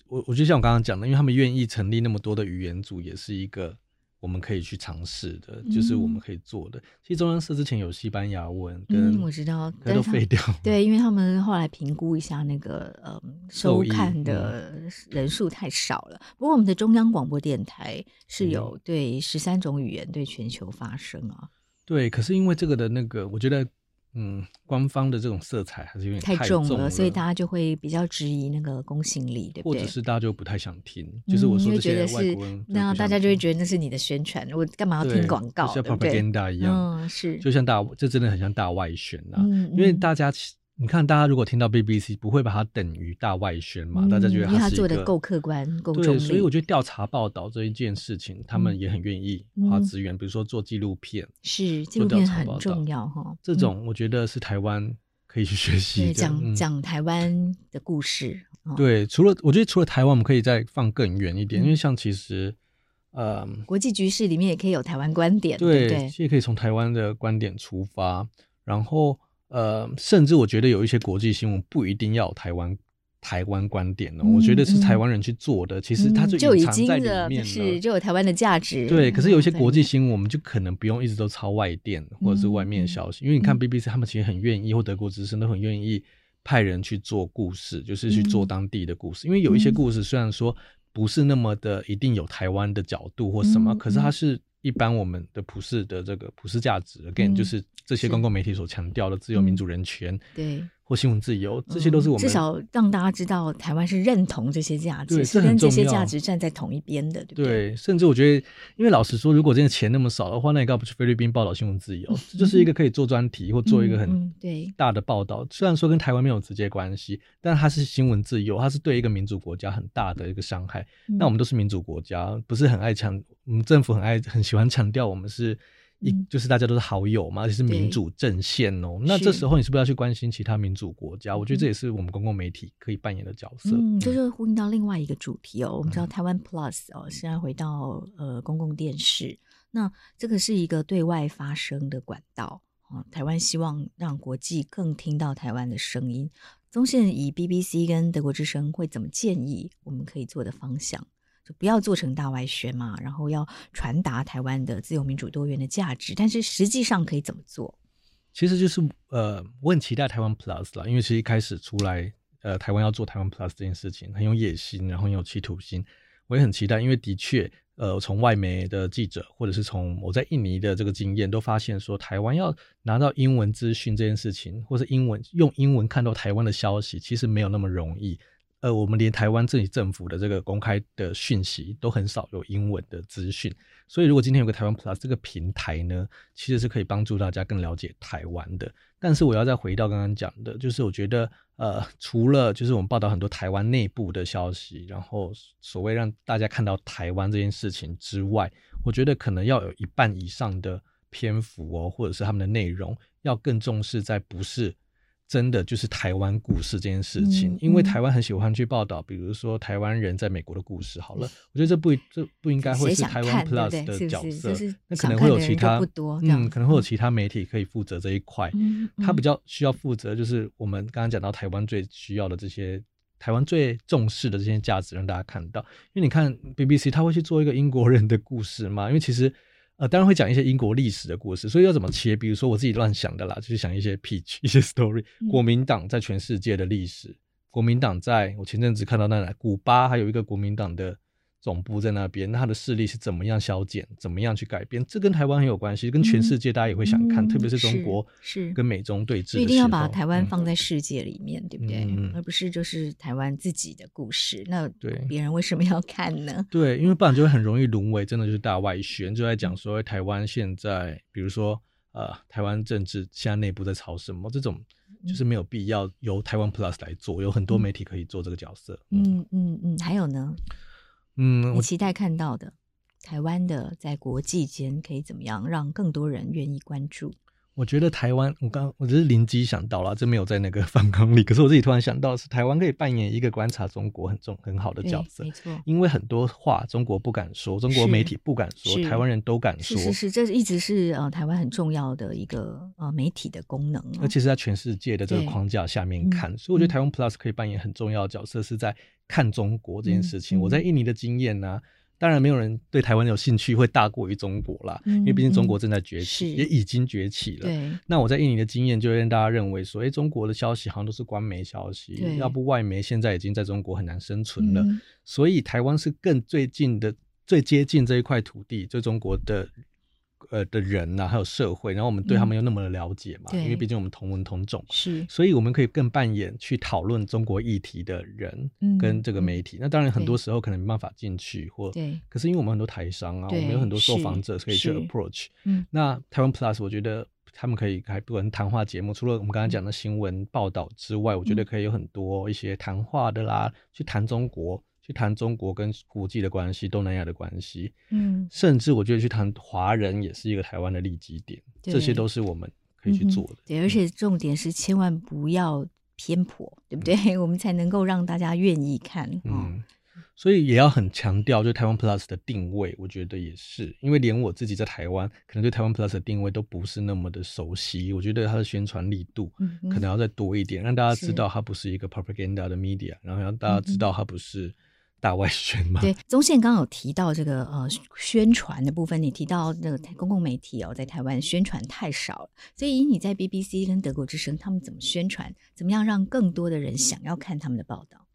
我我觉得像我刚刚讲的，因为他们愿意成立那么多的语言组，也是一个。我们可以去尝试的，就是我们可以做的。嗯、其实中央社之前有西班牙文跟，嗯，我知道，都废掉。对，因为他们后来评估一下那个，呃，收看的人数太少了。嗯、不过我们的中央广播电台是有对十三种语言对全球发声啊。对，可是因为这个的那个，我觉得。嗯，官方的这种色彩还是有点太重了，所以大家就会比较质疑那个公信力，对不对？或者是大家就不太想听，嗯、就是我说这些外国人，那大家就会觉得那是你的宣传，我干嘛要听广告？就像 propaganda 一样，嗯，是，就像大，这真的很像大外宣呐、啊，嗯、因为大家。你看，大家如果听到 BBC，不会把它等于大外宣嘛？嗯、大家觉得他做的够客观、够中立。对，所以我觉得调查报道这一件事情，嗯、他们也很愿意花资源，嗯、比如说做纪录片，是纪录片很重要哈。这种我觉得是台湾可以去学习的，讲讲、嗯、台湾的故事。对，除了我觉得除了台湾，我们可以再放更远一点，嗯、因为像其实，呃，国际局势里面也可以有台湾观点，对，对其实可以从台湾的观点出发，然后。呃，甚至我觉得有一些国际新闻不一定要有台湾台湾观点呢、我觉得是台湾人去做的，嗯、其实它就隐藏在里面了，是就有台湾的价值。对，可是有一些国际新闻，我们就可能不用一直都抄外电或者是外面的消息，嗯、因为你看 BBC 他们其实很愿意，或德国之声都很愿意派人去做故事，就是去做当地的故事。嗯、因为有一些故事虽然说不是那么的一定有台湾的角度或什么，嗯、可是它是一般我们的普世的这个普世价值，again、嗯、就是这些公共媒体所强调的自由、民主、人权。对。或新闻自由，这些都是我们、嗯、至少让大家知道台湾是认同这些价值，是跟这些价值站在同一边的，对不对？对，甚至我觉得，因为老实说，如果真的钱那么少的话，那你干嘛不去菲律宾报道新闻自由？这、嗯、就是一个可以做专题或做一个很对大的报道。虽然说跟台湾没有直接关系，但它是新闻自由，它是对一个民主国家很大的一个伤害。那、嗯、我们都是民主国家，不是很爱强，我们政府很爱很喜欢强调我们是。一就是大家都是好友嘛，而且是民主阵线哦。那这时候你是不是要去关心其他民主国家？我觉得这也是我们公共媒体可以扮演的角色。嗯，这就呼应到另外一个主题哦。我们知道台湾 Plus 哦，现在回到呃公共电视，那这个是一个对外发声的管道啊。台湾希望让国际更听到台湾的声音。宗宪以 BBC 跟德国之声会怎么建议我们可以做的方向？就不要做成大外宣嘛，然后要传达台湾的自由民主多元的价值，但是实际上可以怎么做？其实就是呃，我很期待台湾 Plus 啦，因为其实一开始出来，呃，台湾要做台湾 Plus 这件事情很有野心，然后很有企图心，我也很期待，因为的确，呃，从外媒的记者或者是从我在印尼的这个经验，都发现说，台湾要拿到英文资讯这件事情，或是英文用英文看到台湾的消息，其实没有那么容易。呃，我们连台湾自己政府的这个公开的讯息都很少有英文的资讯，所以如果今天有个台湾 Plus 这个平台呢，其实是可以帮助大家更了解台湾的。但是我要再回到刚刚讲的，就是我觉得，呃，除了就是我们报道很多台湾内部的消息，然后所谓让大家看到台湾这件事情之外，我觉得可能要有一半以上的篇幅哦，或者是他们的内容要更重视在不是。真的就是台湾故事这件事情，嗯、因为台湾很喜欢去报道，比如说台湾人在美国的故事。好了，我觉得这不这不应该会是台湾 Plus 的角色，那可能会有其他嗯，可能会有其他媒体可以负责这一块。他比较需要负责，就是我们刚刚讲到台湾最需要的这些，台湾最重视的这些价值，让大家看到。因为你看 BBC，他会去做一个英国人的故事嘛？因为其实。呃，当然会讲一些英国历史的故事，所以要怎么切？比如说我自己乱想的啦，就是想一些 pitch，一些 story。国民党在全世界的历史，嗯、国民党在我前阵子看到那来古巴还有一个国民党的。总部在那边，那他的势力是怎么样消减，怎么样去改变？这跟台湾很有关系，跟全世界大家也会想看，嗯、特别是中国是跟美中对峙，一定要把台湾放在世界里面，嗯、对不对？嗯、而不是就是台湾自己的故事。那对别人为什么要看呢？对，因为不然就会很容易沦为真的就是大外宣，就在讲说台湾现在，比如说呃，台湾政治现在内部在吵什么，这种就是没有必要由台湾 Plus 来做，有很多媒体可以做这个角色。嗯嗯嗯，嗯，还有呢？嗯，你期待看到的台湾的在国际间可以怎么样，让更多人愿意关注？我觉得台湾，我刚我只是灵机想到了，这没有在那个访纲里。可是我自己突然想到，是台湾可以扮演一个观察中国很重很好的角色，没错。因为很多话中国不敢说，中国媒体不敢说，台湾人都敢说。是是是，这一直是呃台湾很重要的一个呃媒体的功能，而且是在全世界的这个框架下面看。所以我觉得台湾 Plus 可以扮演很重要的角色，是在看中国这件事情。我在印尼的经验呢。当然，没有人对台湾有兴趣会大过于中国啦，嗯、因为毕竟中国正在崛起，嗯、也已经崛起了。那我在印尼的经验就会让大家认为说，哎，中国的消息好像都是官媒消息，要不外媒现在已经在中国很难生存了。嗯、所以台湾是更最近的、最接近这一块土地，就中国的。呃的人呐、啊，还有社会，然后我们对他们又那么的了解嘛？嗯、因为毕竟我们同文同种，是，所以我们可以更扮演去讨论中国议题的人，跟这个媒体。嗯、那当然很多时候可能没办法进去，或对，可是因为我们很多台商啊，我们有很多受访者可以去 approach。嗯，那台湾 Plus 我觉得他们可以还不管谈话节目，除了我们刚才讲的新闻报道之外，嗯、我觉得可以有很多一些谈话的啦，去谈中国。去谈中国跟国际的关系，东南亚的关系，嗯，甚至我觉得去谈华人也是一个台湾的利基点，这些都是我们可以去做的。嗯、对，而且重点是千万不要偏颇，对不对？嗯、我们才能够让大家愿意看。嗯。嗯所以也要很强调，就台湾 Plus 的定位，我觉得也是，因为连我自己在台湾，可能对台湾 Plus 的定位都不是那么的熟悉。我觉得它的宣传力度可能要再多一点，嗯、让大家知道它不是一个 propaganda 的 media，然后让大家知道它不是大外宣嘛。对，宗宪刚刚有提到这个呃宣传的部分，你提到那个公共媒体哦，在台湾宣传太少了，所以你在 BBC 跟德国之声，他们怎么宣传？怎么样让更多的人想要看他们的报道？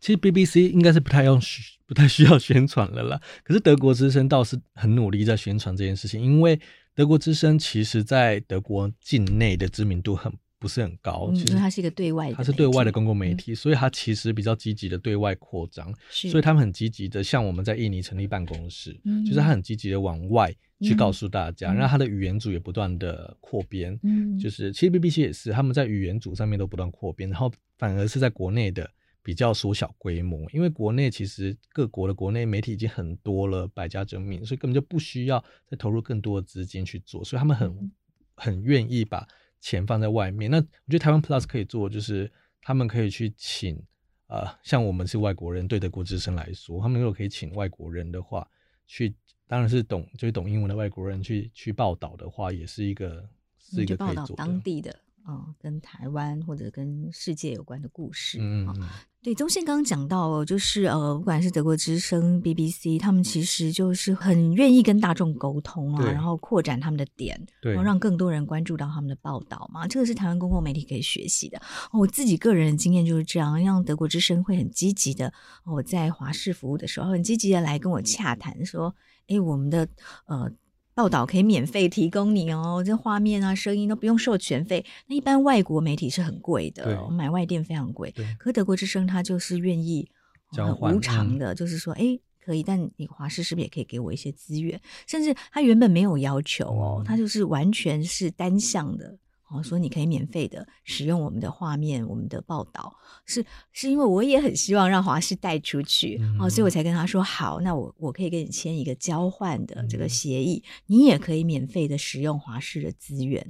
其实 BBC 应该是不太用不太需要宣传了啦。可是德国之声倒是很努力在宣传这件事情，因为德国之声其实在德国境内的知名度很。不是很高，嗯、因为它是一个对外的，它是对外的公共媒体，嗯、所以它其实比较积极的对外扩张，是。所以他们很积极的，像我们在印尼成立办公室，嗯、就是他很积极的往外去告诉大家，然后他的语言组也不断的扩编，嗯，就是其实 BBC 也是他们在语言组上面都不断扩编，然后反而是在国内的比较缩小规模，因为国内其实各国的国内媒体已经很多了，百家争鸣，所以根本就不需要再投入更多的资金去做，所以他们很、嗯、很愿意把。钱放在外面，那我觉得台湾 Plus 可以做，就是他们可以去请，呃，像我们是外国人，对德国之声来说，他们如果可以请外国人的话，去，当然是懂就是懂英文的外国人去去报道的话，也是一个是一个可以做的。当地的。嗯，跟台湾或者跟世界有关的故事。嗯，嗯，对，宗宪刚刚讲到，就是呃，不管是德国之声、BBC，他们其实就是很愿意跟大众沟通啊，然后扩展他们的点，对然后让更多人关注到他们的报道嘛。这个是台湾公共媒体可以学习的。我自己个人的经验就是这样，让德国之声会很积极的，我在华视服务的时候，很积极的来跟我洽谈，说，哎，我们的呃。报道可以免费提供你哦，这画面啊、声音都不用授权费。那一般外国媒体是很贵的，我买外电非常贵。可德国之声它就是愿意很无偿的，就是说，哎，可以，但你华视是不是也可以给我一些资源？甚至他原本没有要求哦，他就是完全是单向的。哦，说你。可以免费的使用我们的画面，我们的报道。是是因为我也很希望让华视带出去，嗯、哦，所以我。才跟他说好，那我我可以跟你签一个交换的这个协议，嗯、你也可以免费的使用华视的资源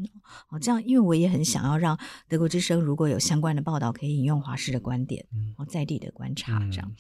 哦，这样因为我也很想要让德国之声如果有相关的报道可以引用华视的观点，哦，在地的观察这样。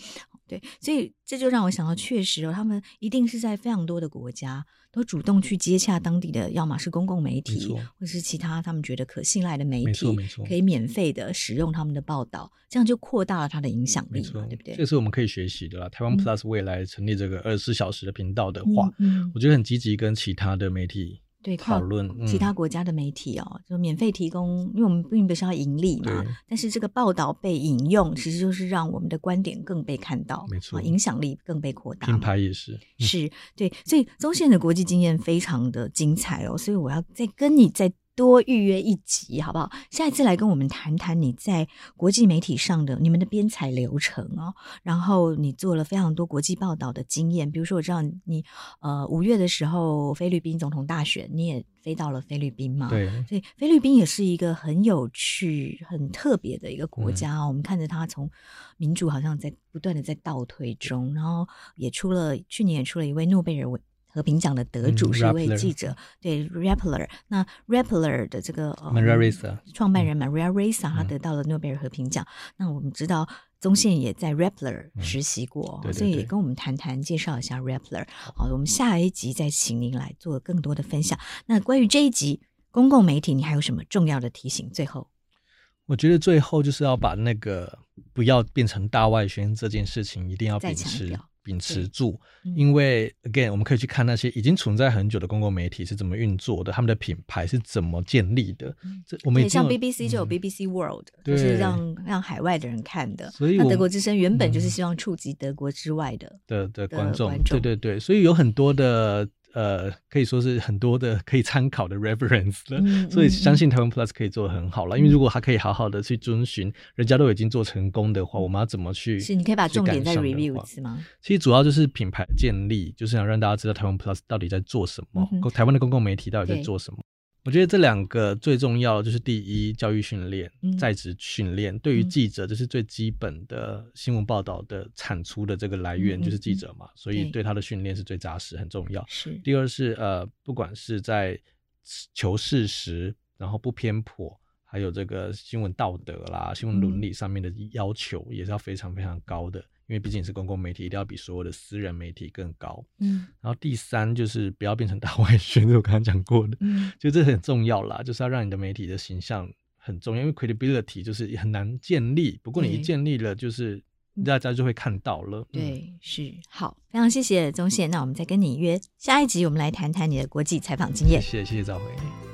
嗯对，所以这就让我想到，确实哦，他们一定是在非常多的国家都主动去接洽当地的，要么是公共媒体，错或是其他他们觉得可信赖的媒体，可以免费的使用他们的报道，这样就扩大了他的影响力，错对不对？这是我们可以学习的啦。台湾 Plus 未来成立这个二十四小时的频道的话，嗯嗯、我觉得很积极，跟其他的媒体。对，讨论其他国家的媒体哦，嗯、就免费提供，因为我们并不是要盈利嘛。但是这个报道被引用，其实就是让我们的观点更被看到，没错，影响力更被扩大。品牌也是，嗯、是对，所以宗宪的国际经验非常的精彩哦，所以我要再跟你再。多预约一集，好不好？下一次来跟我们谈谈你在国际媒体上的你们的编采流程哦。然后你做了非常多国际报道的经验，比如说我知道你呃五月的时候菲律宾总统大选，你也飞到了菲律宾嘛？对，所以菲律宾也是一个很有趣、很特别的一个国家。嗯、我们看着它从民主好像在不断的在倒退中，然后也出了去年也出了一位诺贝尔文。和平奖的得主是一位记者，嗯、对 Rappler。那 Rappler 的这个，Maria Reza 创办人 Maria Ressa，他得到了诺贝尔和平奖。嗯、那我们知道宗宪也在 Rappler 实习过，嗯、所以也跟我们谈谈，介绍一下 Rappler。好，我们下一集再请您来做更多的分享。那关于这一集公共媒体，你还有什么重要的提醒？最后，我觉得最后就是要把那个不要变成大外宣这件事情，一定要秉持。秉持住，因为 again，我们可以去看那些已经存在很久的公共媒体是怎么运作的，他们的品牌是怎么建立的。这我们也像 BBC 就有 BBC World，就是让让海外的人看的。所以，那德国之声原本就是希望触及德国之外的的的观众。对对对，所以有很多的。呃，可以说是很多的可以参考的 reference 了，嗯、所以相信台湾 Plus 可以做的很好了。嗯、因为如果他可以好好的去遵循，人家都已经做成功的话，我们要怎么去？是，你可以把重点再 review 一次吗？其实主要就是品牌建立，就是想让大家知道台湾 Plus 到底在做什么，嗯、台湾的公共媒体到底在做什么。我觉得这两个最重要的就是第一，教育训练、在职训练，对于记者这是最基本的新闻报道的产出的这个来源就是记者嘛，所以对他的训练是最扎实、很重要。是。第二是呃，不管是在求事实，然后不偏颇，还有这个新闻道德啦、新闻伦理上面的要求，也是要非常非常高的。因为毕竟是公共媒体，一定要比所有的私人媒体更高。嗯，然后第三就是不要变成大外宣，是我刚刚讲过的。嗯，就这很重要啦，就是要让你的媒体的形象很重要，因为 credibility 就是很难建立。不过你一建立了，就是大家就会看到了。对，是好，非常谢谢宗宪。那我们再跟你约下一集，我们来谈谈你的国际采访经验。谢谢，谢谢兆徽。